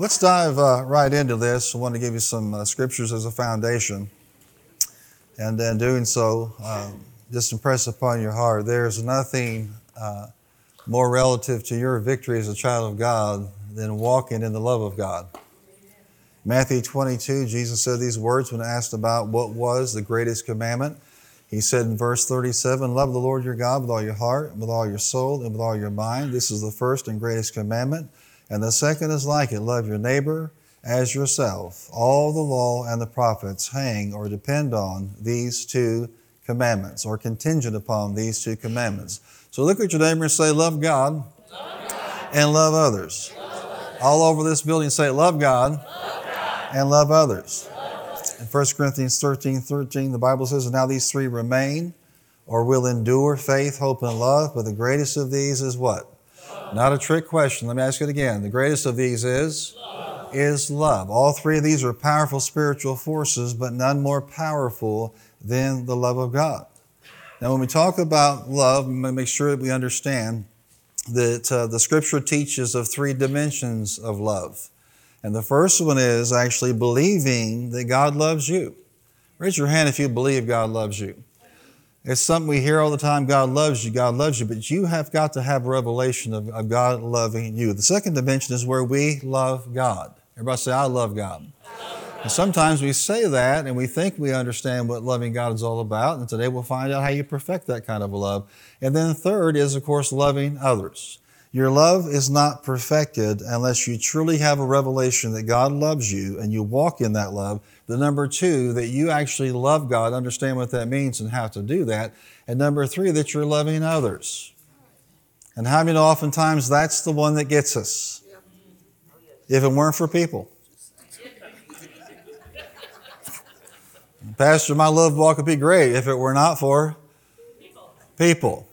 Let's dive uh, right into this. I want to give you some uh, scriptures as a foundation. And then doing so, um, just impress upon your heart there's nothing uh, more relative to your victory as a child of God than walking in the love of God. Matthew 22, Jesus said these words when asked about what was the greatest commandment. He said in verse 37, Love the Lord your God with all your heart, and with all your soul, and with all your mind. This is the first and greatest commandment. And the second is like it love your neighbor as yourself. All the law and the prophets hang or depend on these two commandments or contingent upon these two commandments. So look at your neighbor and say, Love God, love God. and love others. love others. All over this building, say, Love God, love God. and love others. In 1 Corinthians 13 13, the Bible says, And now these three remain or will endure faith, hope, and love, but the greatest of these is what? Not a trick question. Let me ask it again. The greatest of these is? Love. Is love. All three of these are powerful spiritual forces, but none more powerful than the love of God. Now, when we talk about love, make sure that we understand that uh, the scripture teaches of three dimensions of love. And the first one is actually believing that God loves you. Raise your hand if you believe God loves you. It's something we hear all the time God loves you, God loves you, but you have got to have a revelation of, of God loving you. The second dimension is where we love God. Everybody say, I love God. And sometimes we say that and we think we understand what loving God is all about, and today we'll find out how you perfect that kind of love. And then third is, of course, loving others. Your love is not perfected unless you truly have a revelation that God loves you and you walk in that love the number two, that you actually love God, understand what that means and how to do that. And number three, that you're loving others. And how many oftentimes that's the one that gets us? If it weren't for people. Pastor, my love walk would be great if it were not for people.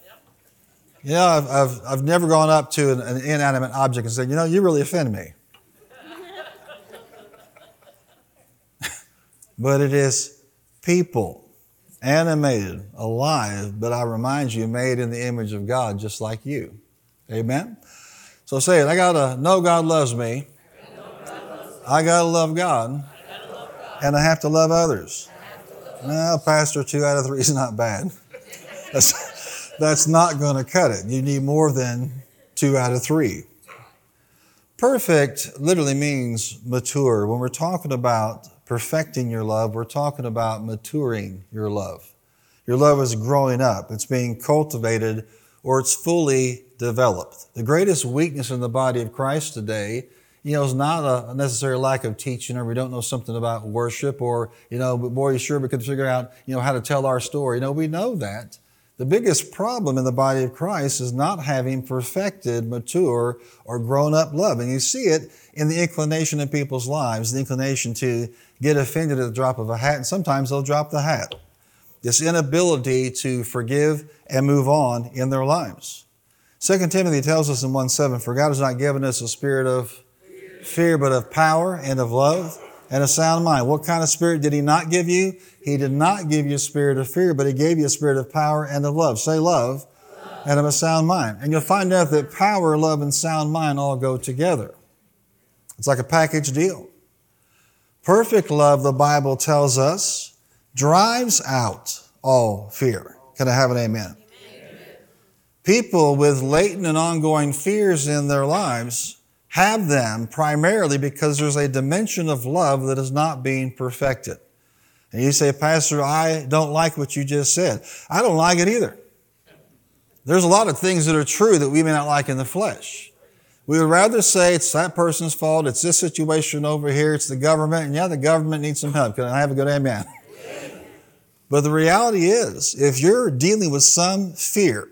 You know, I've, I've, I've never gone up to an, an inanimate object and said, you know, you really offend me. but it is people, animated, alive, but I remind you, made in the image of God, just like you. Amen? So say it I got to know God loves me, I got to love God, and I have to love others. Well, Pastor, two out of three is not bad. That's, that's not going to cut it. You need more than two out of three. Perfect literally means mature. When we're talking about perfecting your love, we're talking about maturing your love. Your love is growing up, it's being cultivated, or it's fully developed. The greatest weakness in the body of Christ today, you know, is not a necessary lack of teaching or we don't know something about worship or, you know, but boy, you sure we could figure out, you know, how to tell our story. You know, we know that. The biggest problem in the body of Christ is not having perfected, mature, or grown up love. And you see it in the inclination in people's lives, the inclination to get offended at the drop of a hat, and sometimes they'll drop the hat. This inability to forgive and move on in their lives. 2 Timothy tells us in 1 7, For God has not given us a spirit of fear, but of power and of love and a sound mind. What kind of spirit did He not give you? He did not give you a spirit of fear, but He gave you a spirit of power and of love. Say love, love. and of a sound mind. And you'll find out that power, love, and sound mind all go together. It's like a package deal. Perfect love, the Bible tells us, drives out all fear. Can I have an amen? amen? People with latent and ongoing fears in their lives have them primarily because there's a dimension of love that is not being perfected. And you say, Pastor, I don't like what you just said. I don't like it either. There's a lot of things that are true that we may not like in the flesh. We would rather say it's that person's fault, it's this situation over here, it's the government, and yeah, the government needs some help. Can I have a good amen? But the reality is, if you're dealing with some fear,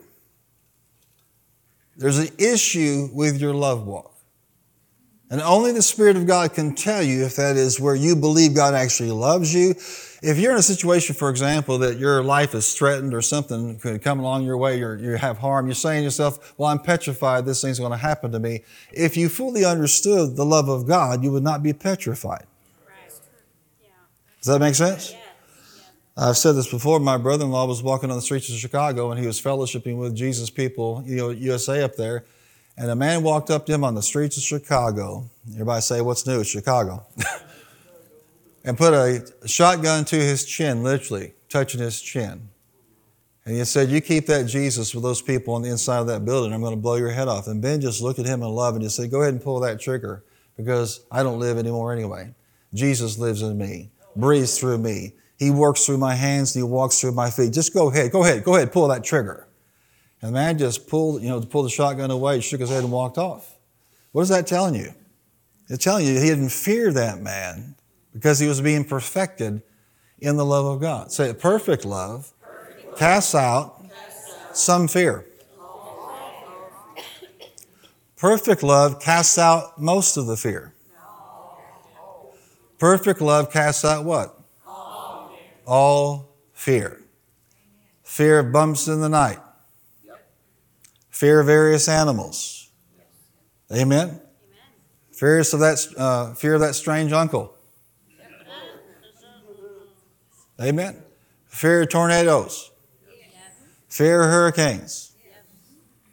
there's an issue with your love walk. And only the Spirit of God can tell you if that is where you believe God actually loves you if you're in a situation, for example, that your life is threatened or something could come along your way, or you have harm, you're saying to yourself, well, I'm petrified this thing's going to happen to me. If you fully understood the love of God, you would not be petrified. Does that make sense? I've said this before. My brother-in-law was walking on the streets of Chicago and he was fellowshipping with Jesus people, you know, USA up there. And a man walked up to him on the streets of Chicago. Everybody say, What's new? It's Chicago. and put a shotgun to his chin, literally touching his chin. And he said, You keep that Jesus with those people on the inside of that building, I'm going to blow your head off. And Ben just looked at him in love and just said, Go ahead and pull that trigger because I don't live anymore anyway. Jesus lives in me, breathes through me. He works through my hands and he walks through my feet. Just go ahead, go ahead, go ahead, pull that trigger. And the man just pulled, you know, pulled the shotgun away, shook his head and walked off. What is that telling you? It's telling you he didn't fear that man because he was being perfected in the love of God. Say, perfect love casts out some fear. Perfect love casts out most of the fear. Perfect love casts out what? All fear. Fear of bumps in the night. Fear of various animals. Amen. Fear of that, uh, fear of that strange uncle. Amen. Fear of tornadoes. Fear of hurricanes.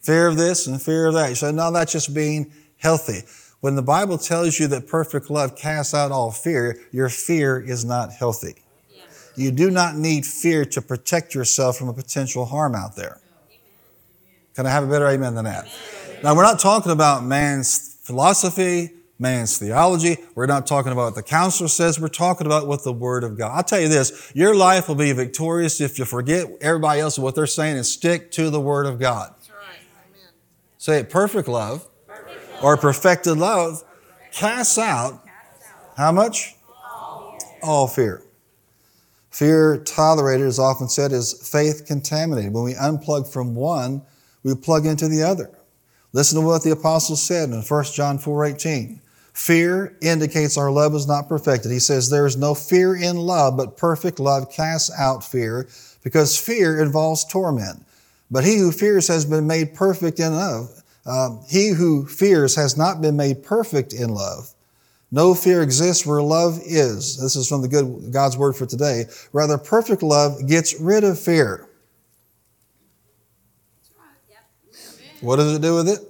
Fear of this and fear of that. You say, no, that's just being healthy. When the Bible tells you that perfect love casts out all fear, your fear is not healthy. You do not need fear to protect yourself from a potential harm out there. Can I have a better amen than that? Now, we're not talking about man's philosophy, man's theology. We're not talking about what the counselor says. We're talking about what the Word of God. I'll tell you this your life will be victorious if you forget everybody else what they're saying and stick to the Word of God. That's right. Amen. Say it perfect love or perfected love casts out how much? All fear. Fear tolerated is often said is faith contaminated. When we unplug from one, we plug into the other. Listen to what the apostle said in 1 John 4:18. Fear indicates our love is not perfected. He says there is no fear in love, but perfect love casts out fear, because fear involves torment. But he who fears has been made perfect in love. Uh, he who fears has not been made perfect in love. No fear exists where love is. This is from the good God's word for today. Rather, perfect love gets rid of fear. What does it do with it?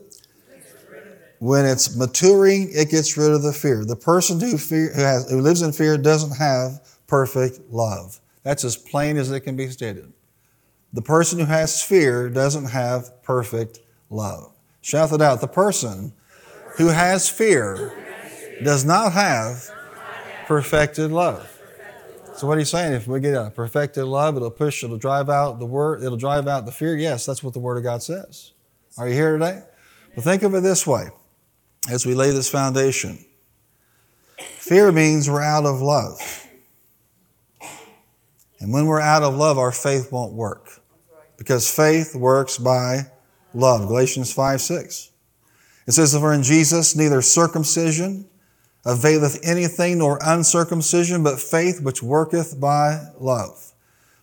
When it's maturing, it gets rid of the fear. The person who, fear, who, has, who lives in fear doesn't have perfect love. That's as plain as it can be stated. The person who has fear doesn't have perfect love. Shout it out. The person who has fear does not have perfected love. So what are you saying? If we get a perfected love, it'll push, it'll drive out the word, it'll drive out the fear. Yes, that's what the Word of God says. Are you here today? Well, think of it this way as we lay this foundation. Fear means we're out of love. And when we're out of love, our faith won't work. Because faith works by love. Galatians 5 6. It says, For in Jesus neither circumcision availeth anything nor uncircumcision, but faith which worketh by love.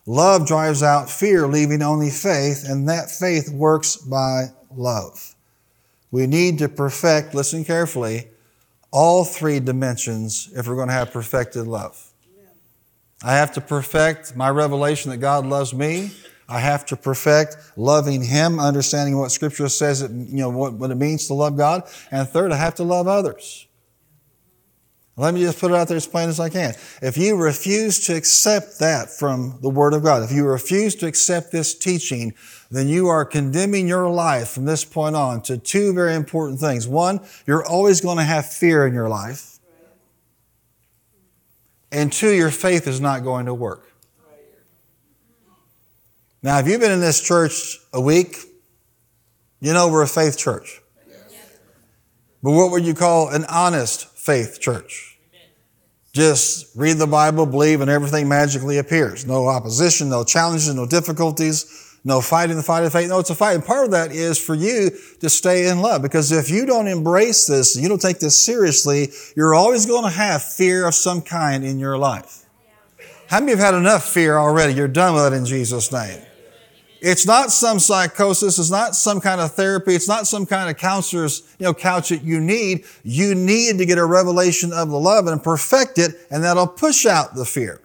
Love drives out fear, leaving only faith, and that faith works by love. We need to perfect, listen carefully, all three dimensions if we're going to have perfected love. I have to perfect my revelation that God loves me. I have to perfect loving Him, understanding what Scripture says, it, you know, what, what it means to love God. And third, I have to love others. Let me just put it out there as plain as I can. If you refuse to accept that from the Word of God, if you refuse to accept this teaching, then you are condemning your life from this point on to two very important things. One, you're always going to have fear in your life. And two, your faith is not going to work. Now, if you've been in this church a week, you know we're a faith church. But what would you call an honest faith church? Just read the Bible, believe, and everything magically appears. No opposition, no challenges, no difficulties, no fighting the fight of faith. No, it's a fight. And part of that is for you to stay in love. Because if you don't embrace this, you don't take this seriously, you're always going to have fear of some kind in your life. How many have had enough fear already? You're done with it in Jesus' name. It's not some psychosis. It's not some kind of therapy. It's not some kind of counselor's, you know, couch that you need. You need to get a revelation of the love and perfect it, and that'll push out the fear.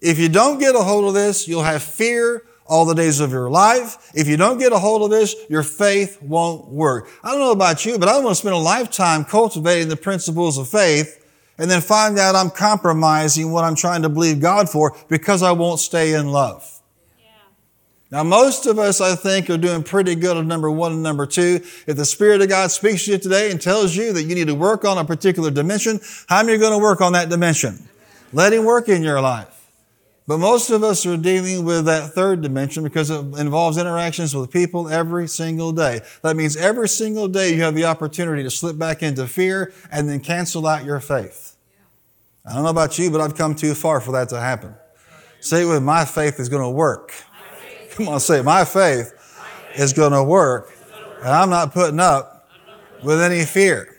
If you don't get a hold of this, you'll have fear all the days of your life. If you don't get a hold of this, your faith won't work. I don't know about you, but I don't want to spend a lifetime cultivating the principles of faith and then find out I'm compromising what I'm trying to believe God for because I won't stay in love. Now, most of us, I think, are doing pretty good on number one and number two. If the Spirit of God speaks to you today and tells you that you need to work on a particular dimension, how many you going to work on that dimension? Let Him work in your life. But most of us are dealing with that third dimension because it involves interactions with people every single day. That means every single day you have the opportunity to slip back into fear and then cancel out your faith. I don't know about you, but I've come too far for that to happen. Say it with my faith is going to work. Come on, say, my faith is going to work, and I'm not putting up with any fear.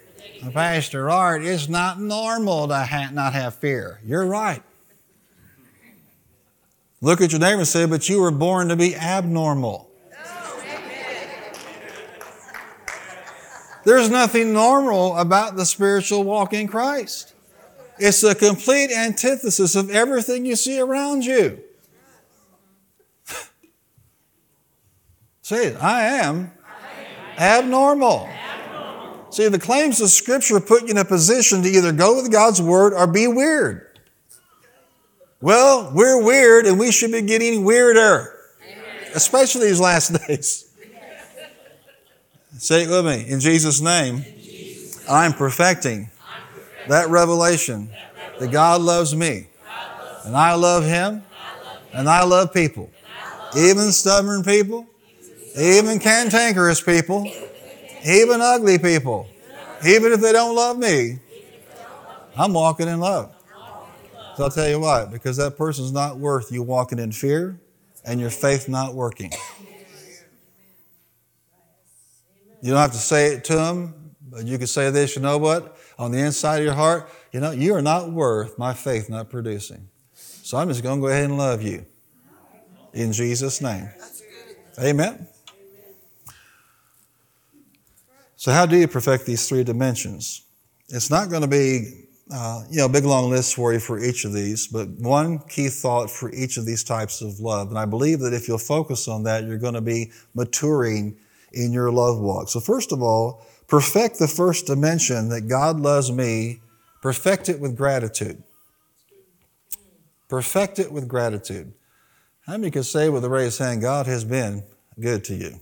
Pastor Art, it's not normal to ha- not have fear. You're right. Look at your neighbor and say, but you were born to be abnormal. There's nothing normal about the spiritual walk in Christ. It's a complete antithesis of everything you see around you. Say it. I am, abnormal. See, the claims of Scripture put you in a position to either go with God's Word or be weird. Well, we're weird and we should be getting weirder, especially these last days. Say it with me. In Jesus' name, I'm perfecting that revelation that God loves me. And I love Him. And I love people, even stubborn people. Even cantankerous people, even ugly people, even if they don't love me, I'm walking in love. So I'll tell you why, because that person's not worth you walking in fear and your faith not working. You don't have to say it to them, but you can say this, you know what? On the inside of your heart, you know, you are not worth my faith not producing. So I'm just going to go ahead and love you. In Jesus' name. Amen. So, how do you perfect these three dimensions? It's not going to be, uh, you know, big long list for you for each of these, but one key thought for each of these types of love. And I believe that if you'll focus on that, you're going to be maturing in your love walk. So, first of all, perfect the first dimension that God loves me, perfect it with gratitude. Perfect it with gratitude. How many can say with a raised hand, God has been good to you?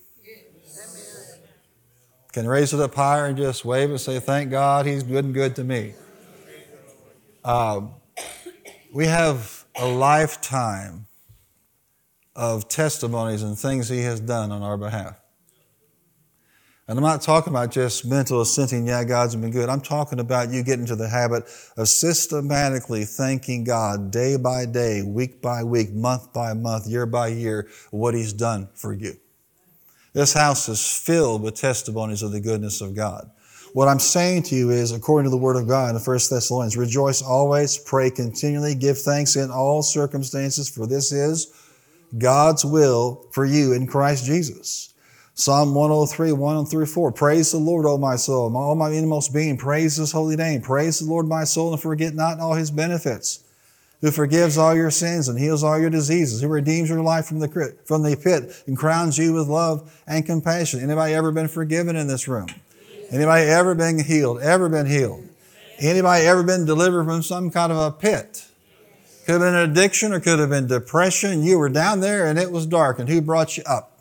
can raise it up higher and just wave and say, Thank God, He's good and good to me. Um, we have a lifetime of testimonies and things He has done on our behalf. And I'm not talking about just mental assenting, yeah, God's been good. I'm talking about you getting into the habit of systematically thanking God day by day, week by week, month by month, year by year, what He's done for you. This house is filled with testimonies of the goodness of God. What I'm saying to you is, according to the Word of God in 1 Thessalonians, rejoice always, pray continually, give thanks in all circumstances, for this is God's will for you in Christ Jesus. Psalm 103, 1 through 4. Praise the Lord, O my soul. All my inmost being, praise his holy name. Praise the Lord, my soul, and forget not all his benefits who forgives all your sins and heals all your diseases, who redeems your life from the, from the pit and crowns you with love and compassion. Anybody ever been forgiven in this room? Anybody ever been healed? Ever been healed? Anybody ever been delivered from some kind of a pit? Could have been an addiction or could have been depression. You were down there and it was dark. And who brought you up?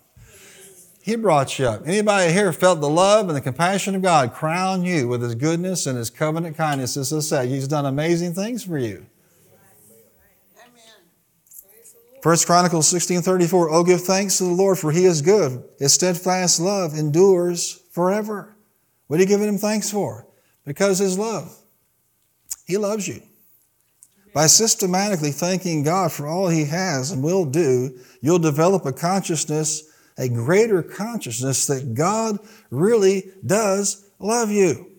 He brought you up. Anybody here felt the love and the compassion of God crown you with His goodness and His covenant kindness? As I said, He's done amazing things for you. First Chronicles 16:34, Oh, give thanks to the Lord, for he is good. His steadfast love endures forever. What are you giving him thanks for? Because his love. He loves you. By systematically thanking God for all he has and will do, you'll develop a consciousness, a greater consciousness that God really does love you.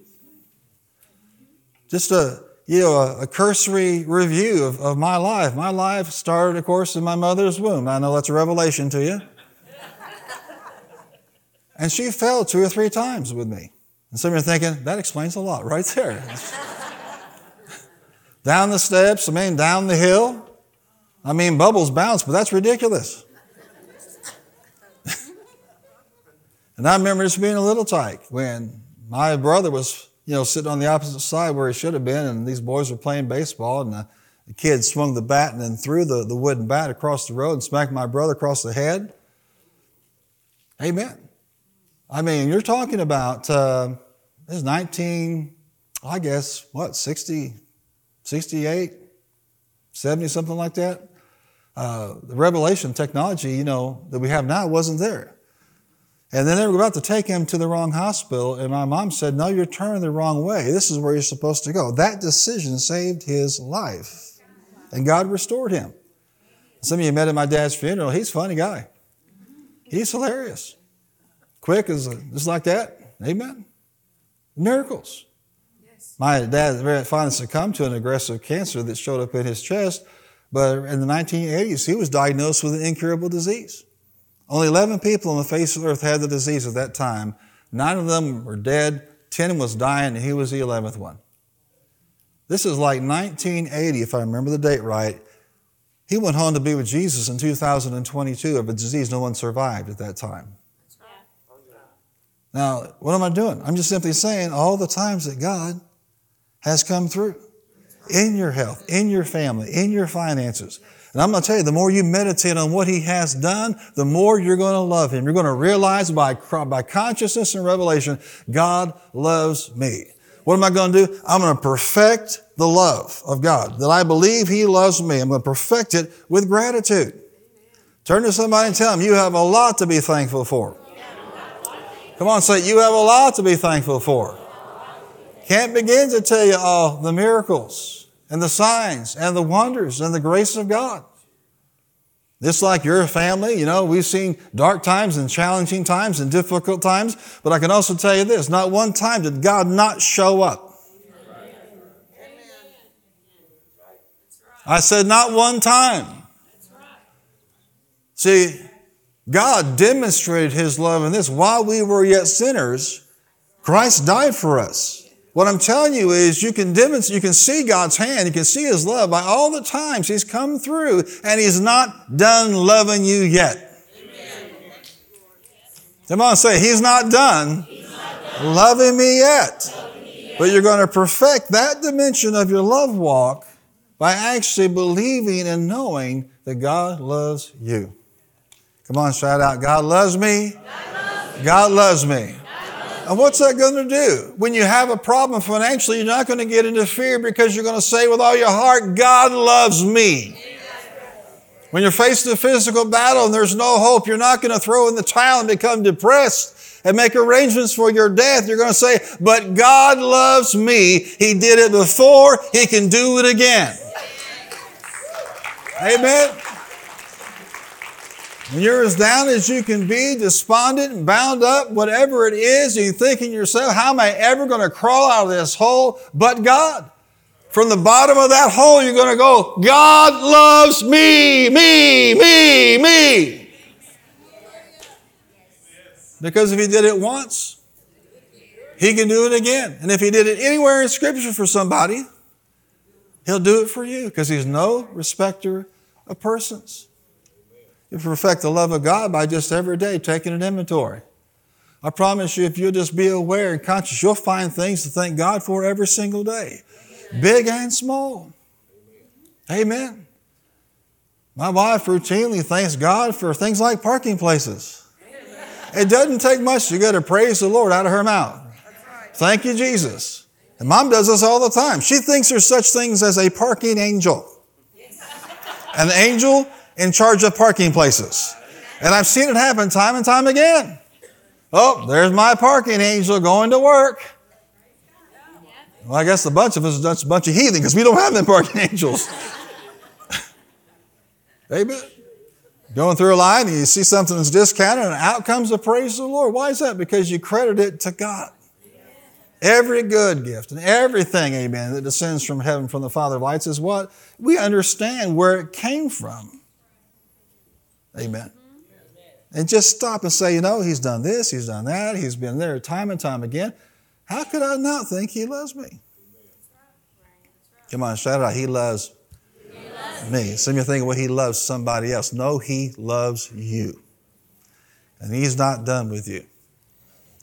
Just a you know, a, a cursory review of, of my life. My life started, of course, in my mother's womb. I know that's a revelation to you. and she fell two or three times with me. And some of you are thinking, that explains a lot right there. down the steps, I mean, down the hill. I mean, bubbles bounce, but that's ridiculous. And I remember just being a little tyke when my brother was, you know, sitting on the opposite side where he should have been, and these boys were playing baseball, and the, the kid swung the bat and then threw the, the wooden bat across the road and smacked my brother across the head. Amen. I mean, you're talking about, uh, this is 19, I guess, what, 60, 68, 70, something like that? Uh, the revelation technology, you know, that we have now wasn't there. And then they were about to take him to the wrong hospital, and my mom said, No, you're turning the wrong way. This is where you're supposed to go. That decision saved his life, and God restored him. Some of you met at my dad's funeral. He's a funny guy, he's hilarious. Quick as just like that. Amen. Miracles. My dad finally succumbed to an aggressive cancer that showed up in his chest, but in the 1980s, he was diagnosed with an incurable disease. Only 11 people on the face of the earth had the disease at that time. Nine of them were dead, 10 was dying, and he was the 11th one. This is like 1980, if I remember the date right. He went home to be with Jesus in 2022 of a disease no one survived at that time. Now, what am I doing? I'm just simply saying all the times that God has come through in your health, in your family, in your finances. And I'm going to tell you, the more you meditate on what He has done, the more you're going to love Him. You're going to realize by, by consciousness and revelation, God loves me. What am I going to do? I'm going to perfect the love of God, that I believe He loves me. I'm going to perfect it with gratitude. Turn to somebody and tell them, you have a lot to be thankful for. Come on, say, you have a lot to be thankful for. Can't begin to tell you all the miracles and the signs and the wonders and the grace of God. Just like your family, you know, we've seen dark times and challenging times and difficult times, but I can also tell you this not one time did God not show up. I said, not one time. See, God demonstrated His love in this. While we were yet sinners, Christ died for us. What I'm telling you is you can demonstrate, you can see God's hand, you can see His love by all the times He's come through and He's not done loving you yet. Come on, say, He's not done, He's not done. loving me. Loving me yet. But you're going to perfect that dimension of your love walk by actually believing and knowing that God loves you. Come on, shout out, God loves me. God loves me. And what's that going to do? When you have a problem financially, you're not going to get into fear because you're going to say with all your heart, God loves me. When you're facing a physical battle and there's no hope, you're not going to throw in the towel and become depressed and make arrangements for your death. You're going to say, but God loves me. He did it before. He can do it again. Amen. When you're as down as you can be, despondent, and bound up, whatever it is, you're thinking yourself, how am I ever going to crawl out of this hole but God? From the bottom of that hole, you're going to go, God loves me, me, me, me. Because if He did it once, He can do it again. And if He did it anywhere in Scripture for somebody, He'll do it for you because He's no respecter of persons. You perfect the love of God by just every day taking an inventory. I promise you, if you'll just be aware and conscious, you'll find things to thank God for every single day, big and small. Amen. My wife routinely thanks God for things like parking places. It doesn't take much to get a praise the Lord out of her mouth. Thank you, Jesus. And mom does this all the time. She thinks there's such things as a parking angel. An angel in charge of parking places. And I've seen it happen time and time again. Oh, there's my parking angel going to work. Well, I guess a bunch of us are just a bunch of heathen because we don't have them parking angels. Amen. Going through a line and you see something that's discounted and out comes the praise of the Lord. Why is that? Because you credit it to God. Every good gift and everything, amen, that descends from heaven from the Father of lights is what? We understand where it came from. Amen. And just stop and say, you know, he's done this, he's done that, he's been there time and time again. How could I not think he loves me? Come on, shout it out. He loves, me. Some of you think, well, he loves somebody else. No, he loves you. And he's not done with you.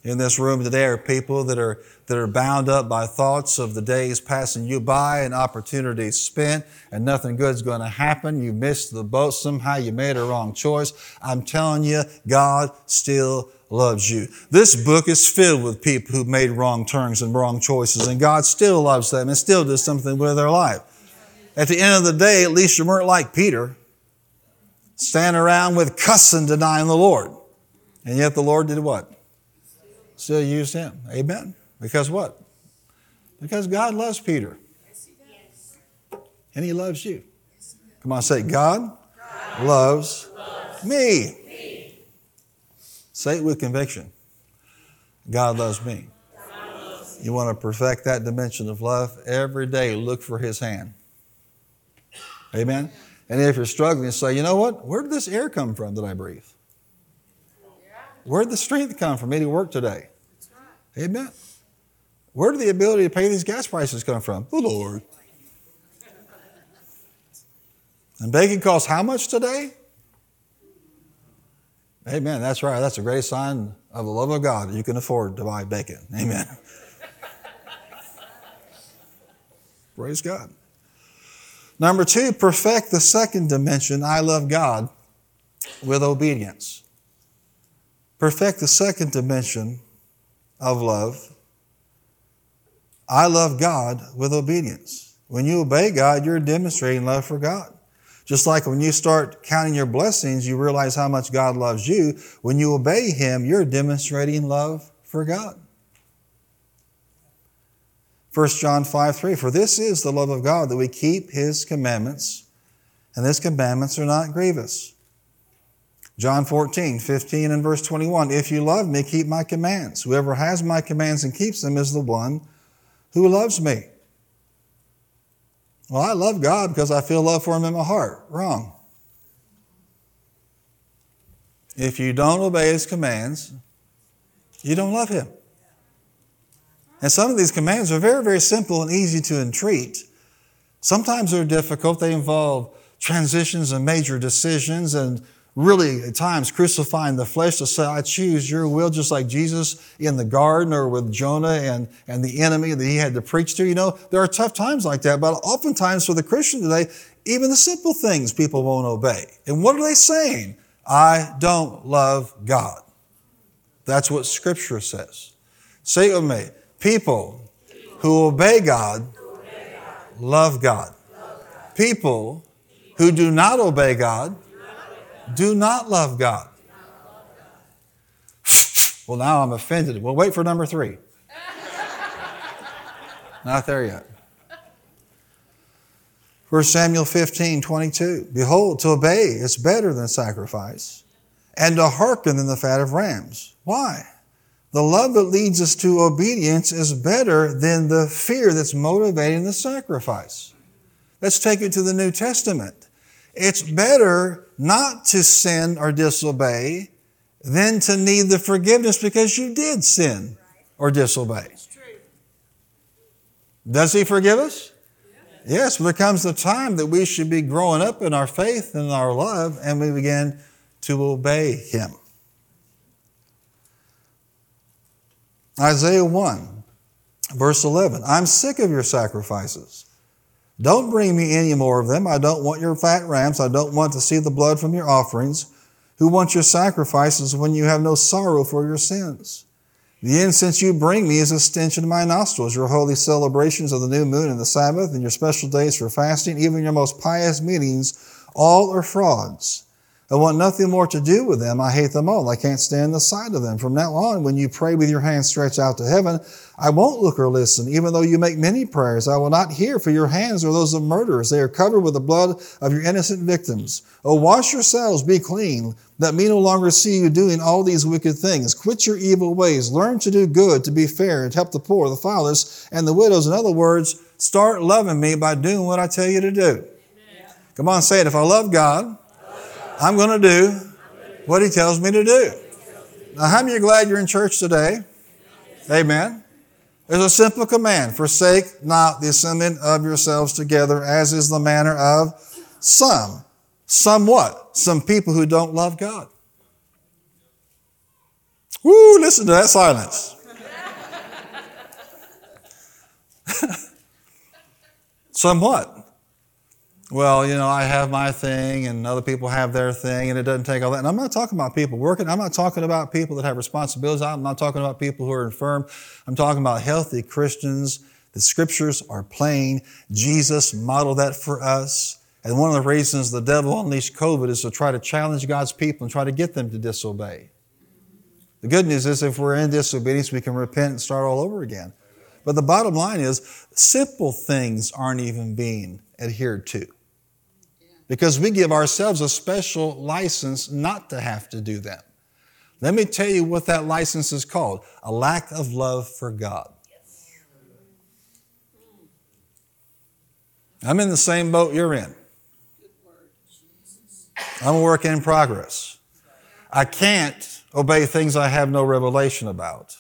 In this room today are people that are, that are bound up by thoughts of the days passing you by and opportunities spent and nothing good's going to happen. You missed the boat somehow. You made a wrong choice. I'm telling you, God still loves you. This book is filled with people who made wrong turns and wrong choices and God still loves them and still does something with their life. At the end of the day, at least you weren't like Peter, standing around with cussing denying the Lord. And yet the Lord did what? Still use him. Amen. Because what? Because God loves Peter. And he loves you. Come on, say, God, loves, me. Say it with conviction. God loves me. You want to perfect that dimension of love? Every day, look for his hand. Amen. And if you're struggling, say, you know what? Where did this air come from that I breathe? Where did the strength come from me to work today? Amen. Where did the ability to pay these gas prices come from? The Lord. And bacon costs how much today? Amen. That's right. That's a great sign of the love of God that you can afford to buy bacon. Amen. Praise God. Number two, perfect the second dimension, I love God, with obedience. Perfect the second dimension of love. I love God with obedience. When you obey God, you're demonstrating love for God. Just like when you start counting your blessings, you realize how much God loves you. When you obey Him, you're demonstrating love for God. 1 John 5 3 For this is the love of God, that we keep His commandments, and His commandments are not grievous. John 14, 15 and verse 21. If you love me, keep my commands. Whoever has my commands and keeps them is the one who loves me. Well, I love God because I feel love for him in my heart. Wrong. If you don't obey his commands, you don't love him. And some of these commands are very, very simple and easy to entreat. Sometimes they're difficult. They involve transitions and major decisions and really at times crucifying the flesh to say, I choose your will, just like Jesus in the garden or with Jonah and, and the enemy that he had to preach to. You know, there are tough times like that, but oftentimes for the Christian today, even the simple things people won't obey. And what are they saying? I don't love God. That's what Scripture says. Say it with me. People who obey God love God. People who do not obey God do not love God. well, now I'm offended. Well, wait for number three. Not there yet. 1 Samuel 15, 22. Behold, to obey is better than sacrifice, and to hearken than the fat of rams. Why? The love that leads us to obedience is better than the fear that's motivating the sacrifice. Let's take it to the New Testament. It's better not to sin or disobey than to need the forgiveness because you did sin or disobey. Does He forgive us? Yes, but there comes the time that we should be growing up in our faith and our love and we begin to obey Him. Isaiah 1, verse 11 I'm sick of your sacrifices don't bring me any more of them. I don't want your fat rams. I don't want to see the blood from your offerings. Who wants your sacrifices when you have no sorrow for your sins? The incense you bring me is a stench in my nostrils. Your holy celebrations of the new moon and the Sabbath and your special days for fasting, even your most pious meetings, all are frauds. I want nothing more to do with them. I hate them all. I can't stand the sight of them. From now on, when you pray with your hands stretched out to heaven, I won't look or listen. Even though you make many prayers, I will not hear, for your hands are those of murderers. They are covered with the blood of your innocent victims. Oh, wash yourselves, be clean. Let me no longer see you doing all these wicked things. Quit your evil ways. Learn to do good, to be fair, and help the poor, the fatherless, and the widows. In other words, start loving me by doing what I tell you to do. Come on, say it. If I love God, I'm going to do what He tells me to do. Now, how many are glad you're in church today? Amen. There's a simple command forsake not the assembling of yourselves together, as is the manner of some. Some what? Some people who don't love God. Woo, listen to that silence. Somewhat. Well, you know, I have my thing and other people have their thing and it doesn't take all that. And I'm not talking about people working. I'm not talking about people that have responsibilities. I'm not talking about people who are infirm. I'm talking about healthy Christians. The scriptures are plain. Jesus modeled that for us. And one of the reasons the devil unleashed COVID is to try to challenge God's people and try to get them to disobey. The good news is if we're in disobedience, we can repent and start all over again. But the bottom line is simple things aren't even being adhered to. Because we give ourselves a special license not to have to do them. Let me tell you what that license is called a lack of love for God. I'm in the same boat you're in. I'm a work in progress. I can't obey things I have no revelation about.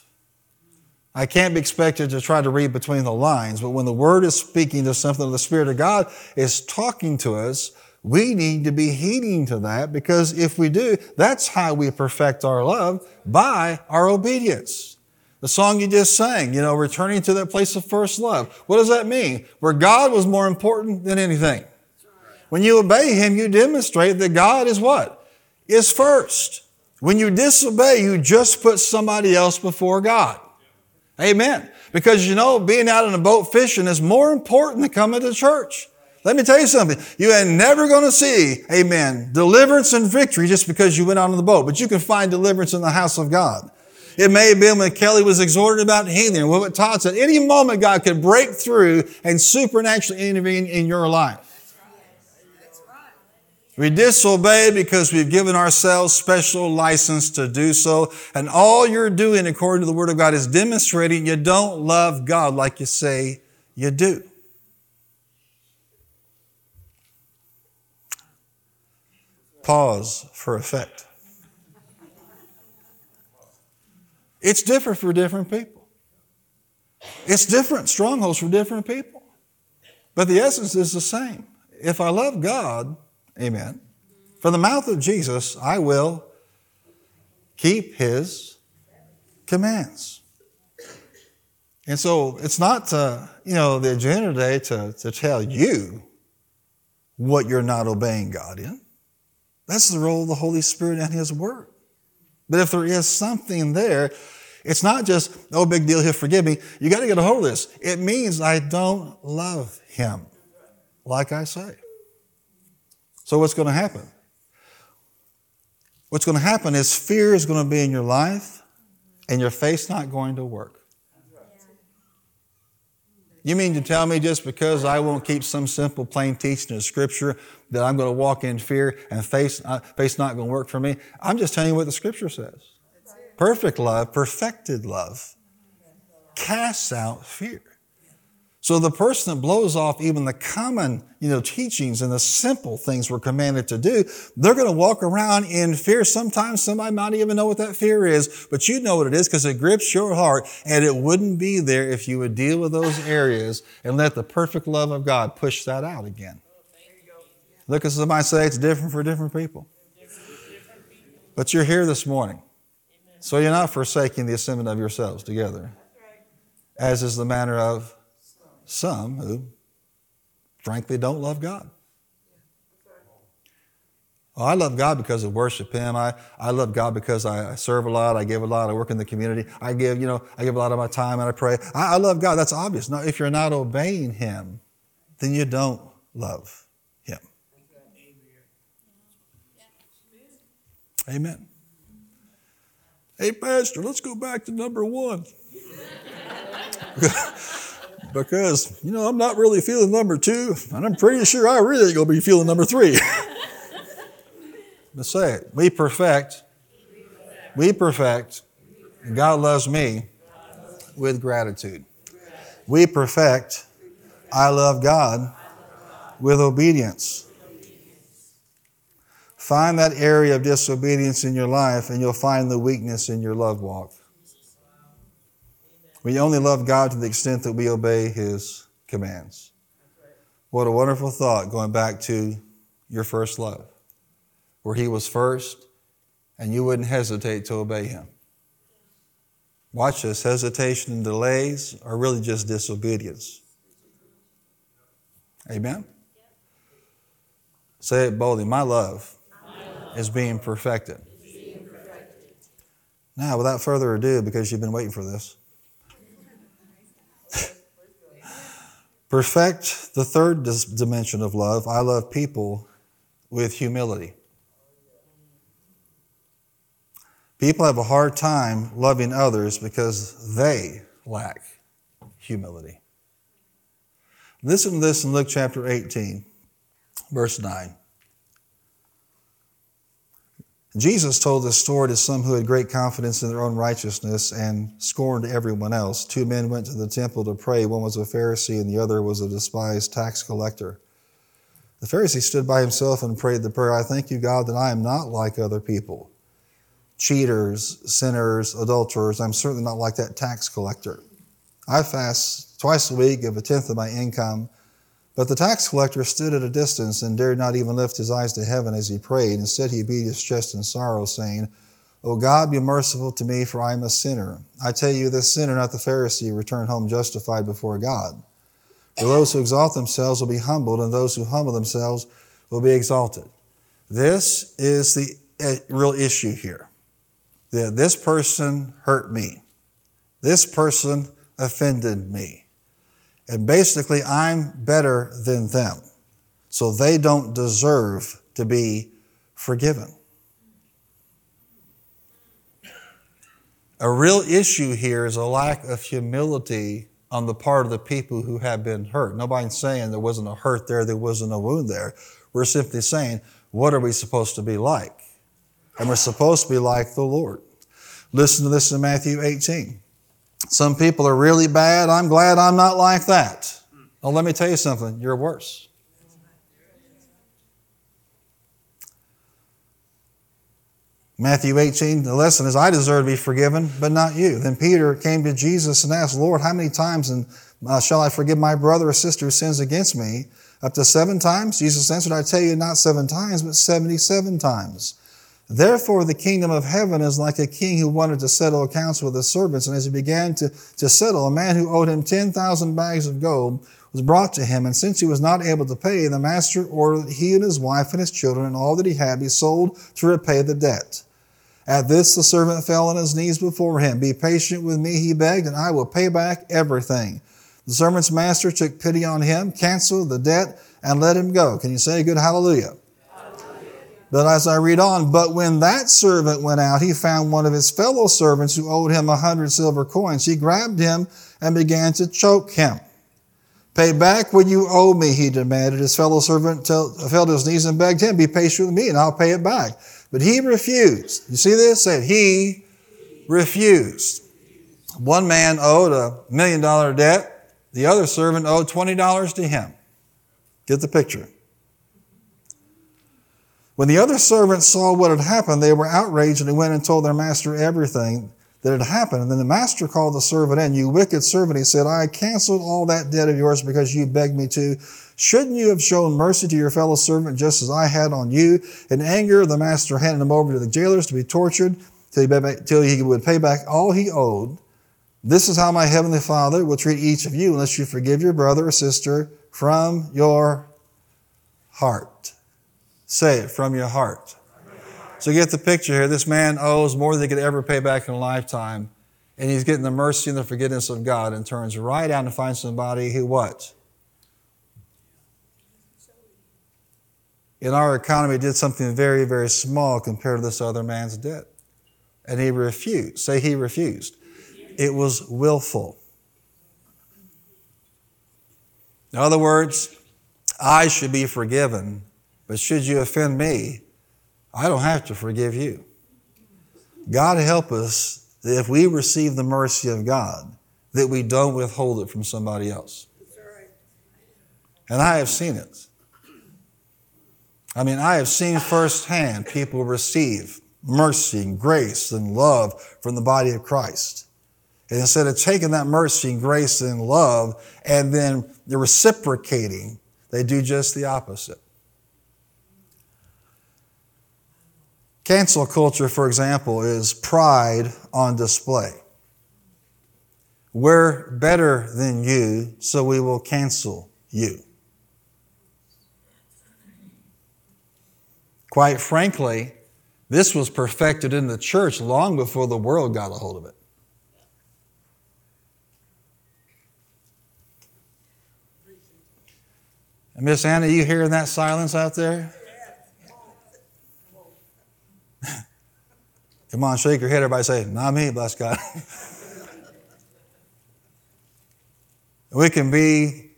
I can't be expected to try to read between the lines, but when the Word is speaking to something, the Spirit of God is talking to us, we need to be heeding to that because if we do, that's how we perfect our love by our obedience. The song you just sang, you know, returning to that place of first love. What does that mean? Where God was more important than anything. When you obey Him, you demonstrate that God is what? Is first. When you disobey, you just put somebody else before God. Amen. Because you know, being out in a boat fishing is more important than coming to church. Let me tell you something. You are never going to see, amen, deliverance and victory just because you went out on the boat, but you can find deliverance in the house of God. It may have been when Kelly was exhorted about healing, what Todd said. Any moment God could break through and supernaturally intervene in your life. We disobey because we've given ourselves special license to do so. And all you're doing, according to the Word of God, is demonstrating you don't love God like you say you do. Pause for effect. It's different for different people. It's different strongholds for different people. But the essence is the same. If I love God, Amen. From the mouth of Jesus, I will keep his commands. And so it's not, you know, the agenda today to, to tell you what you're not obeying God in. That's the role of the Holy Spirit and His Word. But if there is something there, it's not just, oh, big deal, He'll forgive me. You got to get a hold of this. It means I don't love Him, like I say. So, what's going to happen? What's going to happen is fear is going to be in your life and your faith's not going to work. You mean to tell me just because I won't keep some simple, plain teaching of Scripture that I'm going to walk in fear and faith, uh, faith's not going to work for me? I'm just telling you what the Scripture says. Perfect love, perfected love, casts out fear. So the person that blows off even the common, you know, teachings and the simple things we're commanded to do, they're going to walk around in fear. Sometimes somebody might even know what that fear is, but you know what it is because it grips your heart and it wouldn't be there if you would deal with those areas and let the perfect love of God push that out again. Look at somebody say it's different for different people. But you're here this morning. So you're not forsaking the assembling of yourselves together, as is the manner of some who, frankly, don't love God. I love God because I worship Him. I, I love God because I, I, serve a lot. I give a lot. I work in the community. I give, you know, I give a lot of my time and I pray. I, I love God. That's obvious. Now, if you're not obeying Him, then you don't love Him. Amen. Hey, Pastor, let's go back to number one. because, you know, I'm not really feeling number two, and I'm pretty sure I really going to be feeling number three. Let's say it. We perfect. We perfect. God loves me with gratitude. We perfect. I love God with obedience. Find that area of disobedience in your life, and you'll find the weakness in your love walk. We only love God to the extent that we obey His commands. What a wonderful thought going back to your first love, where He was first and you wouldn't hesitate to obey Him. watch this, hesitation and delays are really just disobedience. Amen? Say it boldly. My love, My love. is being perfected. being perfected. Now, without further ado, because you've been waiting for this, perfect the third dimension of love. I love people with humility. People have a hard time loving others because they lack humility. Listen to this in Luke chapter 18, verse 9. Jesus told this story to some who had great confidence in their own righteousness and scorned everyone else. Two men went to the temple to pray. One was a Pharisee and the other was a despised tax collector. The Pharisee stood by himself and prayed the prayer I thank you, God, that I am not like other people cheaters, sinners, adulterers. I'm certainly not like that tax collector. I fast twice a week, give a tenth of my income. But the tax collector stood at a distance and dared not even lift his eyes to heaven as he prayed. Instead, he beat his chest in sorrow, saying, O God, be merciful to me, for I am a sinner. I tell you, this sinner, not the Pharisee, returned home justified before God. For those who exalt themselves will be humbled, and those who humble themselves will be exalted. This is the eh, real issue here this person hurt me. This person offended me. And basically, I'm better than them. So they don't deserve to be forgiven. A real issue here is a lack of humility on the part of the people who have been hurt. Nobody's saying there wasn't a hurt there, there wasn't a wound there. We're simply saying, what are we supposed to be like? And we're supposed to be like the Lord. Listen to this in Matthew 18. Some people are really bad. I'm glad I'm not like that. Well, let me tell you something. You're worse. Matthew 18, the lesson is, I deserve to be forgiven, but not you. Then Peter came to Jesus and asked, Lord, how many times and, uh, shall I forgive my brother or sister who sins against me? Up to seven times? Jesus answered, I tell you, not seven times, but 77 times. Therefore, the kingdom of heaven is like a king who wanted to settle accounts with his servants. And as he began to, to settle, a man who owed him 10,000 bags of gold was brought to him. And since he was not able to pay, the master ordered that he and his wife and his children and all that he had be sold to repay the debt. At this, the servant fell on his knees before him. Be patient with me, he begged, and I will pay back everything. The servant's master took pity on him, canceled the debt, and let him go. Can you say a good hallelujah? But as I read on, but when that servant went out, he found one of his fellow servants who owed him a hundred silver coins. He grabbed him and began to choke him. Pay back what you owe me, he demanded. His fellow servant fell to his knees and begged him, Be patient with me and I'll pay it back. But he refused. You see this? Said he refused. One man owed a million dollar debt, the other servant owed $20 to him. Get the picture. When the other servants saw what had happened, they were outraged and they went and told their master everything that had happened. And then the master called the servant in. You wicked servant, he said, I canceled all that debt of yours because you begged me to. Shouldn't you have shown mercy to your fellow servant just as I had on you? In anger, the master handed him over to the jailers to be tortured till he would pay back all he owed. This is how my heavenly Father will treat each of you unless you forgive your brother or sister from your heart. Say it from your heart. So get the picture here. This man owes more than he could ever pay back in a lifetime. And he's getting the mercy and the forgiveness of God and turns right out to find somebody who what? In our economy did something very, very small compared to this other man's debt. And he refused. Say he refused. It was willful. In other words, I should be forgiven but should you offend me, I don't have to forgive you. God help us that if we receive the mercy of God, that we don't withhold it from somebody else. And I have seen it. I mean, I have seen firsthand people receive mercy and grace and love from the body of Christ. And instead of taking that mercy and grace and love and then reciprocating, they do just the opposite. Cancel culture, for example, is pride on display. We're better than you, so we will cancel you. Quite frankly, this was perfected in the church long before the world got a hold of it. Miss Anna, you hearing that silence out there? Come on, shake your head. Everybody say, Not me, bless God. we can be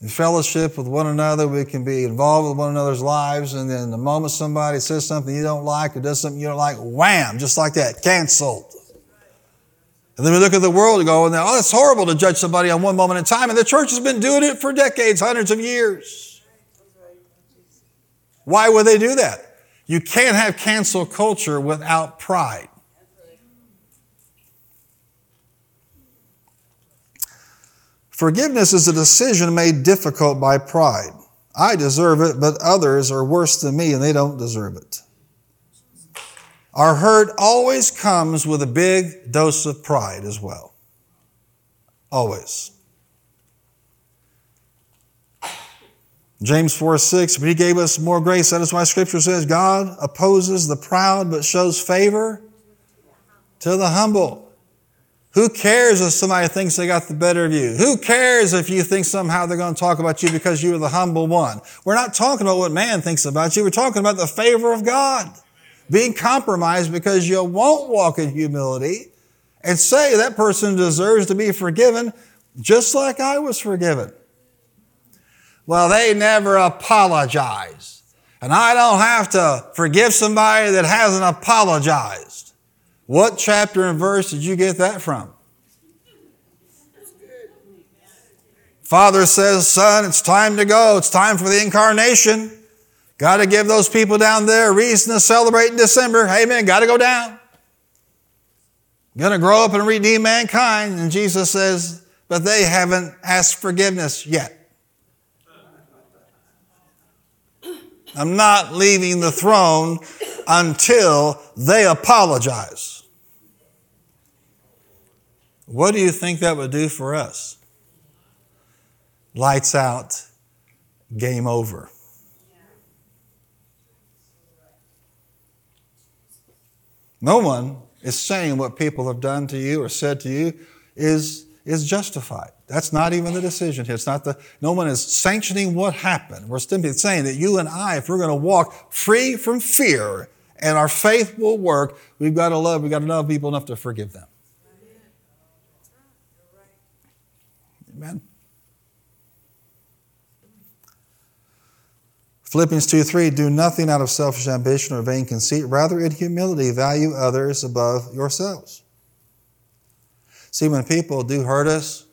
in fellowship with one another. We can be involved with one another's lives. And then the moment somebody says something you don't like or does something you don't like, wham, just like that, canceled. And then we look at the world and go, oh, it's oh, horrible to judge somebody on one moment in time. And the church has been doing it for decades, hundreds of years. Why would they do that? You can't have cancel culture without pride. Forgiveness is a decision made difficult by pride. I deserve it, but others are worse than me and they don't deserve it. Our hurt always comes with a big dose of pride as well. Always. James 4 6, but he gave us more grace. That is why scripture says God opposes the proud but shows favor to the humble. Who cares if somebody thinks they got the better of you? Who cares if you think somehow they're going to talk about you because you are the humble one? We're not talking about what man thinks about you. We're talking about the favor of God being compromised because you won't walk in humility and say that person deserves to be forgiven just like I was forgiven. Well, they never apologize. And I don't have to forgive somebody that hasn't apologized. What chapter and verse did you get that from? Father says, Son, it's time to go. It's time for the incarnation. Got to give those people down there a reason to celebrate in December. Amen. Got to go down. Going to grow up and redeem mankind. And Jesus says, but they haven't asked forgiveness yet. I'm not leaving the throne until they apologize. What do you think that would do for us? Lights out, game over. No one is saying what people have done to you or said to you is, is justified. That's not even the decision here. It's not the, no one is sanctioning what happened. We're simply saying that you and I, if we're going to walk free from fear and our faith will work, we've got to love, we've got to love people enough to forgive them. Amen. Philippians 2 3, do nothing out of selfish ambition or vain conceit, rather in humility value others above yourselves. See, when people do hurt us,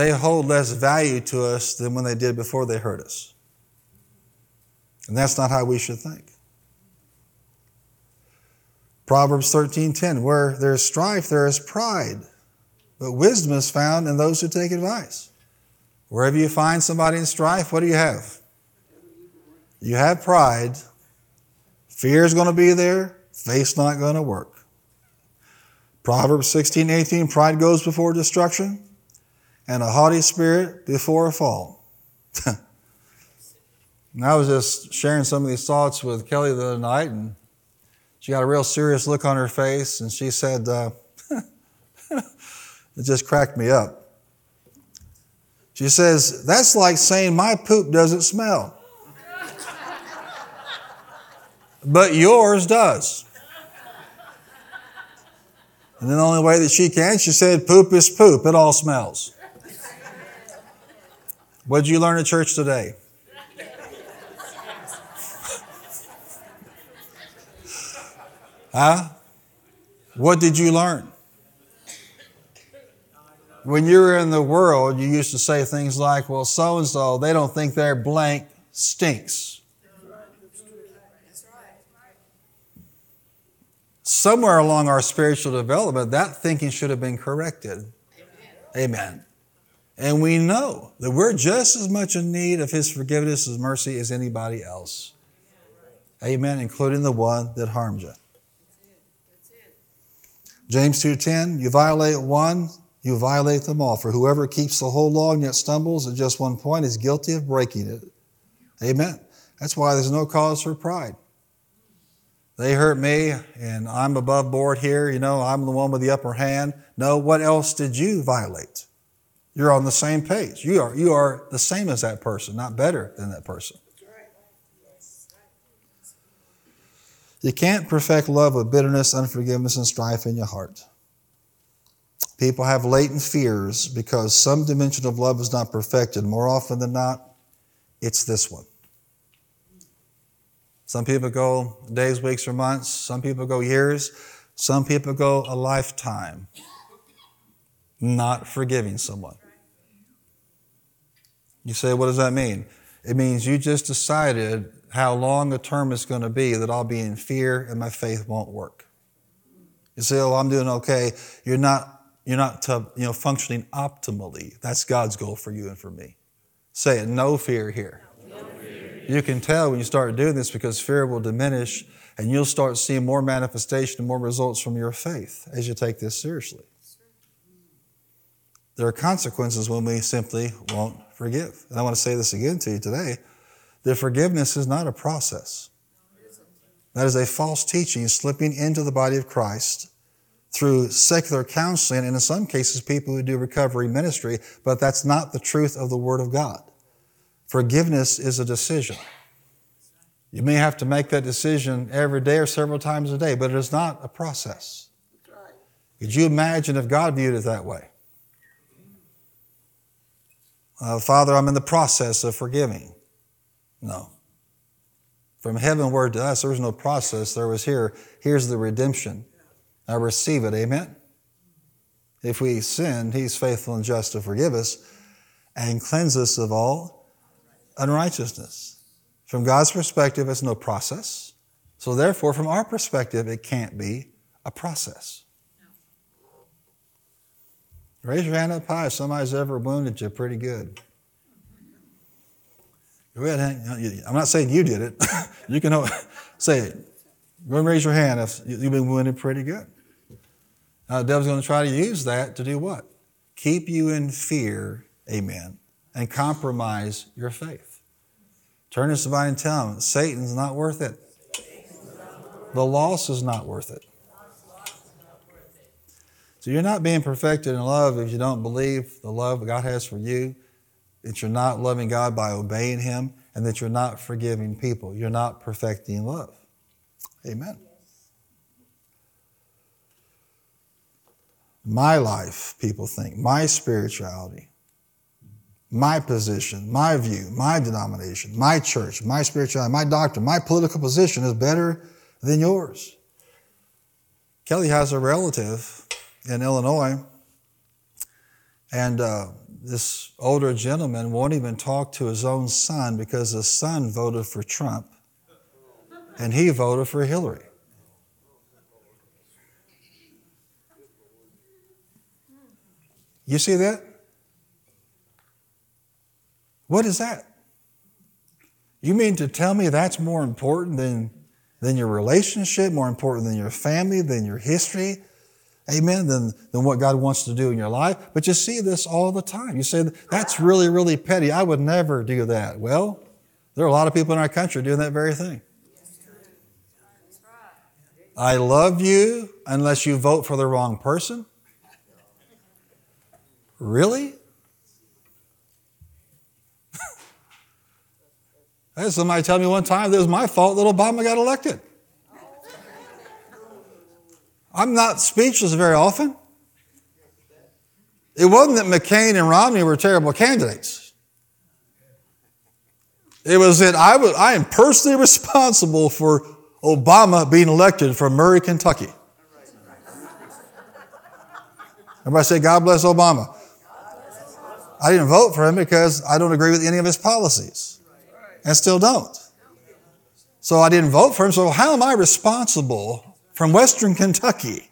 they hold less value to us than when they did before they hurt us. And that's not how we should think. Proverbs 13:10, where there is strife, there is pride, but wisdom is found in those who take advice. Wherever you find somebody in strife, what do you have? You have pride. Fear is going to be there. Faith's not going to work. Proverbs 16, 18, pride goes before destruction, and a haughty spirit before a fall. and I was just sharing some of these thoughts with Kelly the other night, and she got a real serious look on her face, and she said, uh, it just cracked me up. She says, That's like saying my poop doesn't smell but yours does. And then the only way that she can, she said, poop is poop. It all smells. What did you learn at church today? huh? What did you learn? When you were in the world, you used to say things like, well, so and so, they don't think their blank stinks. somewhere along our spiritual development, that thinking should have been corrected. Amen. And we know that we're just as much in need of His forgiveness and mercy as anybody else. Amen, including the one that harmed you. James 2:10, you violate one, you violate them all. For whoever keeps the whole law and yet stumbles at just one point is guilty of breaking it. Amen. That's why there's no cause for pride. They hurt me and I'm above board here. You know, I'm the one with the upper hand. No, what else did you violate? You're on the same page. You are, you are the same as that person, not better than that person. You can't perfect love with bitterness, unforgiveness, and strife in your heart. People have latent fears because some dimension of love is not perfected. More often than not, it's this one. Some people go days, weeks, or months. Some people go years. Some people go a lifetime not forgiving someone. You say, what does that mean? It means you just decided how long a term is going to be that I'll be in fear and my faith won't work. You say, oh, I'm doing okay. You're not, you're not you know, functioning optimally. That's God's goal for you and for me. Say it, no fear here. You can tell when you start doing this because fear will diminish and you'll start seeing more manifestation and more results from your faith as you take this seriously. There are consequences when we simply won't forgive. And I want to say this again to you today that forgiveness is not a process. That is a false teaching slipping into the body of Christ through secular counseling, and in some cases, people who do recovery ministry, but that's not the truth of the Word of God. Forgiveness is a decision. You may have to make that decision every day or several times a day, but it is not a process. Could you imagine if God viewed it that way? Uh, Father, I'm in the process of forgiving. No. From heavenward to us, there was no process. There was here, here's the redemption. I receive it. Amen. If we sin, He's faithful and just to forgive us and cleanse us of all unrighteousness. From God's perspective, it's no process. So, therefore, from our perspective, it can't be a process. Raise your hand up high if somebody's ever wounded you pretty good. Go ahead. I'm not saying you did it. you can say it. Go and raise your hand if you've been wounded pretty good. Now, the devil's going to try to use that to do what? Keep you in fear, amen, and compromise your faith. Turn to somebody and tell them Satan's not worth it. The loss is not worth it. So you're not being perfected in love if you don't believe the love God has for you, that you're not loving God by obeying Him, and that you're not forgiving people. You're not perfecting love. Amen. My life, people think, my spirituality, my position, my view, my denomination, my church, my spirituality, my doctrine, my political position is better than yours. Kelly has a relative in Illinois. And uh, this older gentleman won't even talk to his own son because his son voted for Trump and he voted for Hillary. You see that? What is that? You mean to tell me that's more important than, than your relationship, more important than your family, than your history, amen, than, than what God wants to do in your life. But you see this all the time. You say, that's really, really petty. I would never do that. Well, there are a lot of people in our country doing that very thing. I love you unless you vote for the wrong person. Really? I had somebody tell me one time that it was my fault that Obama got elected. I'm not speechless very often. It wasn't that McCain and Romney were terrible candidates. It was that I, was, I am personally responsible for Obama being elected from Murray, Kentucky. Everybody say, God bless Obama. I didn't vote for him because I don't agree with any of his policies and still don't. So I didn't vote for him. So how am I responsible from Western Kentucky.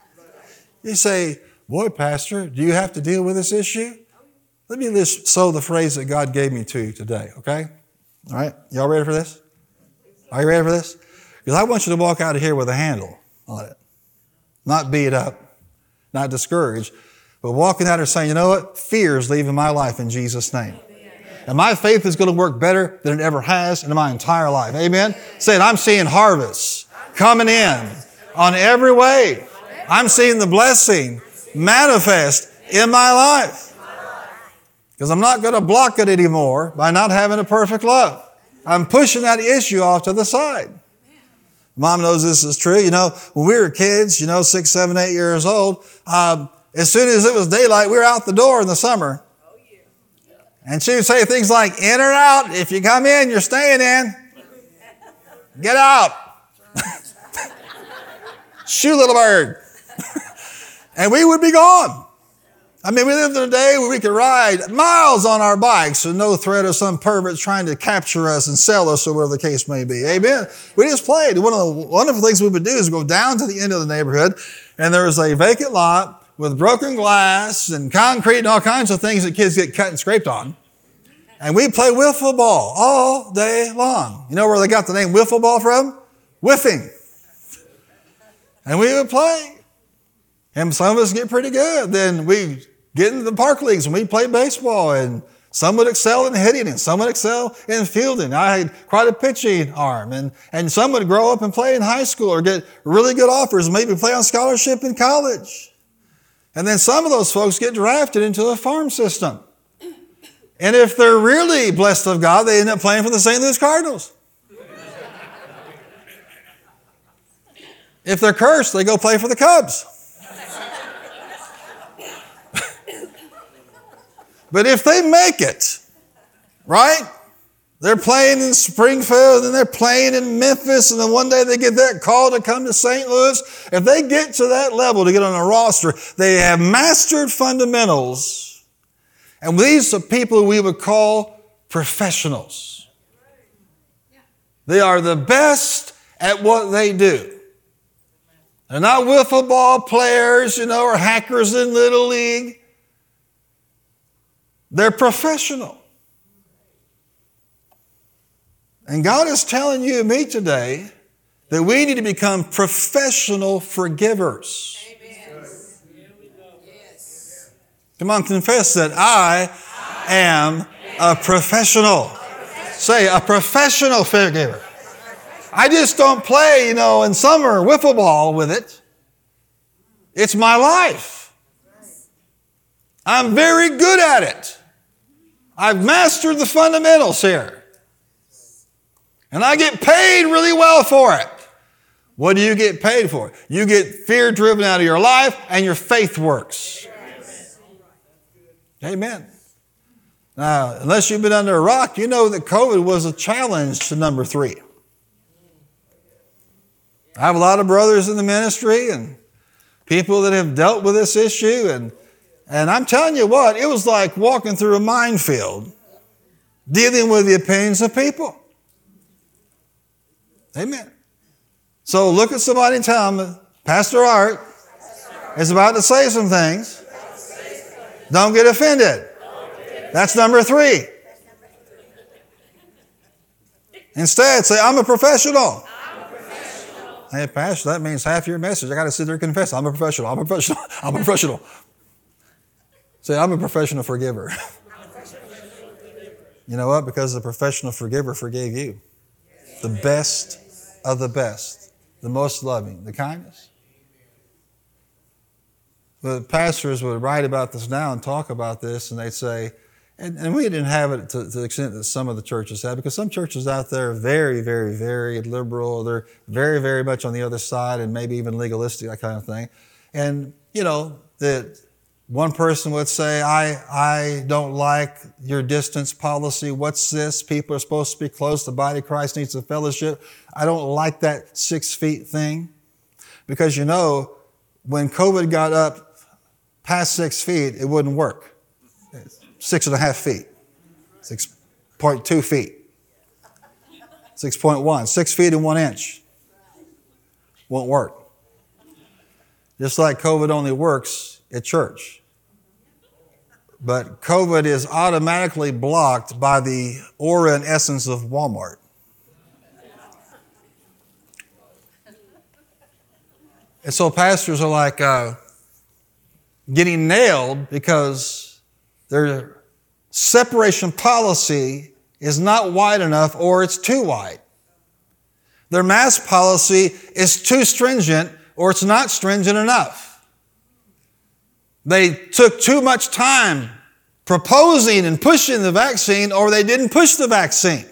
You say, Boy, Pastor, do you have to deal with this issue? Let me just sow the phrase that God gave me to you today, okay? All right? Y'all ready for this? Are you ready for this? Because I want you to walk out of here with a handle on it. Not beat up, not discouraged, but walking out there saying, you know what? Fear is leaving my life in Jesus' name. And my faith is going to work better than it ever has in my entire life. Amen? Saying, I'm seeing harvests coming in on every way. I'm seeing the blessing manifest in my life. Because I'm not going to block it anymore by not having a perfect love. I'm pushing that issue off to the side. Mom knows this is true. You know, when we were kids, you know, six, seven, eight years old, um, as soon as it was daylight, we were out the door in the summer. And she would say things like, in or out. If you come in, you're staying in. Get out. Shoot, little bird. and we would be gone. I mean, we lived in a day where we could ride miles on our bikes with no threat of some pervert trying to capture us and sell us or whatever the case may be. Amen. We just played. One of the wonderful things we would do is go down to the end of the neighborhood and there was a vacant lot with broken glass and concrete and all kinds of things that kids get cut and scraped on. And we play wiffle ball all day long. You know where they got the name wiffle ball from? Whiffing. And we would play. And some of us get pretty good. Then we get into the park leagues and we play baseball and some would excel in hitting and some would excel in fielding. I had quite a pitching arm and, and some would grow up and play in high school or get really good offers, maybe play on scholarship in college. And then some of those folks get drafted into the farm system. And if they're really blessed of God, they end up playing for the St. Louis Cardinals. If they're cursed, they go play for the Cubs. But if they make it, right? They're playing in Springfield and they're playing in Memphis, and then one day they get that call to come to St. Louis. If they get to that level to get on a roster, they have mastered fundamentals. And these are people we would call professionals. They are the best at what they do. They're not wiffle ball players, you know, or hackers in Little League. They're professional. And God is telling you and me today that we need to become professional forgivers. Come on, confess that I am a professional. Say, a professional forgiver. I just don't play, you know, in summer wiffle ball with it. It's my life. I'm very good at it. I've mastered the fundamentals here. And I get paid really well for it. What do you get paid for? You get fear driven out of your life and your faith works. Amen. Now, unless you've been under a rock, you know that COVID was a challenge to number three. I have a lot of brothers in the ministry and people that have dealt with this issue, and and I'm telling you what, it was like walking through a minefield, dealing with the opinions of people. Amen. So look at somebody and tell them, Pastor Art is about to say some things. Don't get offended. That's number three. Instead, say, I'm a professional. Hey, Pastor, that means half your message. I got to sit there and confess. I'm a professional. I'm a professional. I'm a professional. Say, I'm a professional forgiver. you know what? Because the professional forgiver forgave you. The best of the best, the most loving, the kindest. The pastors would write about this now and talk about this, and they'd say, and, and we didn't have it to, to, the extent that some of the churches have, because some churches out there are very, very, very liberal. They're very, very much on the other side and maybe even legalistic, that kind of thing. And, you know, that one person would say, I, I don't like your distance policy. What's this? People are supposed to be close. The body of Christ needs a fellowship. I don't like that six feet thing. Because you know, when COVID got up past six feet, it wouldn't work. Six and a half feet, 6.2 feet, 6.1, six feet and one inch. Won't work. Just like COVID only works at church. But COVID is automatically blocked by the aura and essence of Walmart. And so pastors are like, uh, getting nailed because their separation policy is not wide enough or it's too wide. Their mask policy is too stringent or it's not stringent enough. They took too much time proposing and pushing the vaccine or they didn't push the vaccine.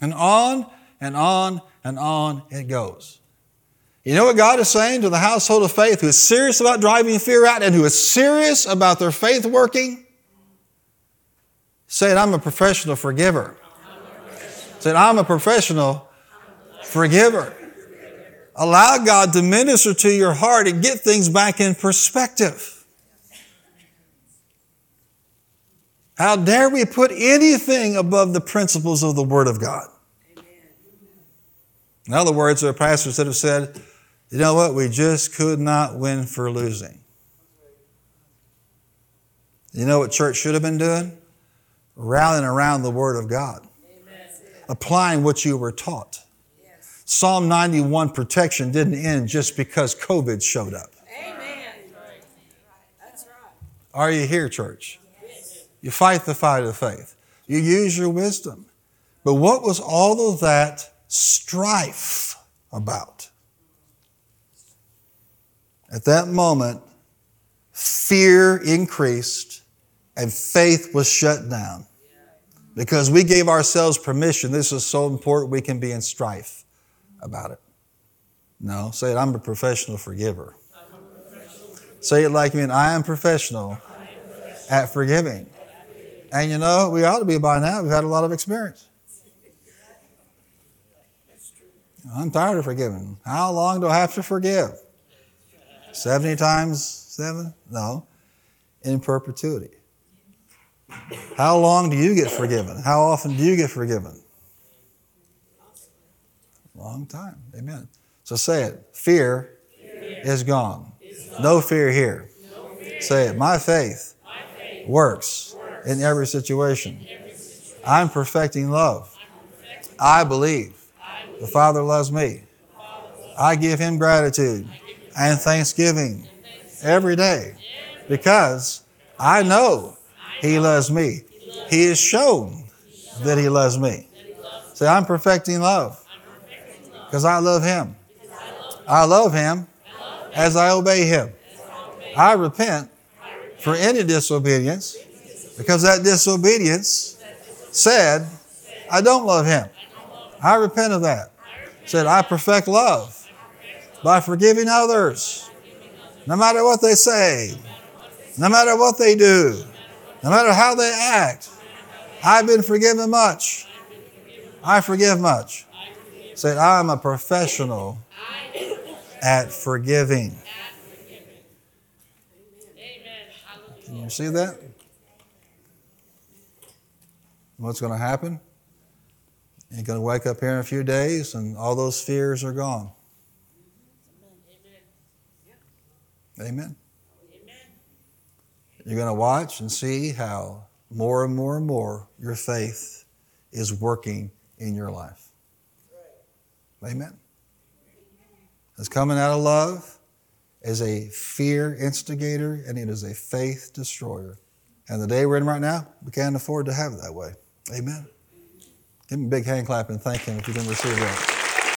And on and on and on it goes. You know what God is saying to the household of faith who is serious about driving fear out and who is serious about their faith working? Say it, I'm a professional forgiver. Say it, I'm a professional forgiver. Allow God to minister to your heart and get things back in perspective. How dare we put anything above the principles of the Word of God? In other words, there are pastors that have said, you know what, we just could not win for losing. You know what church should have been doing? Rallying around the Word of God, Amen. applying what you were taught. Yes. Psalm 91 protection didn't end just because COVID showed up. Amen. That's right. Are you here, church? Yes. You fight the fight of faith. You use your wisdom. But what was all of that strife about? At that moment, fear increased and faith was shut down because we gave ourselves permission. This is so important, we can be in strife about it. No, say it, I'm a professional forgiver. Professional. Say it like me, and I am professional, at forgiving. And you know, we ought to be by now. We've had a lot of experience. I'm tired of forgiving. How long do I have to forgive? 70 times 7? No. In perpetuity. How long do you get forgiven? How often do you get forgiven? Long time. Amen. So say it. Fear, fear is, gone. gone. No fear here. No fear. Say it. My faith, My faith works, works, in every situation. In every situation. I'm perfecting love. I'm perfecting I, believe. I believe. The Father loves me. Father loves I give Him gratitude and thanksgiving every day because I know He loves me. He has shown that He loves me. Say, I'm perfecting love because I love Him. I love Him as I obey Him. I repent for any disobedience because that disobedience said, I don't love Him. I repent of that. Said, I perfect love by forgiving others, no matter what they say, no matter what they do, no matter how they act. I've been forgiven much. I forgive much. Said, I'm a professional at forgiving. Can you see that? What's going to happen? You're going to wake up here in a few days and all those fears are gone. Amen. You're going to watch and see how more and more and more your faith is working in your life. Amen. It's coming out of love as a fear instigator and it is a faith destroyer. And the day we're in right now, we can't afford to have it that way. Amen. Give him a big hand clap and thank him if you can receive that.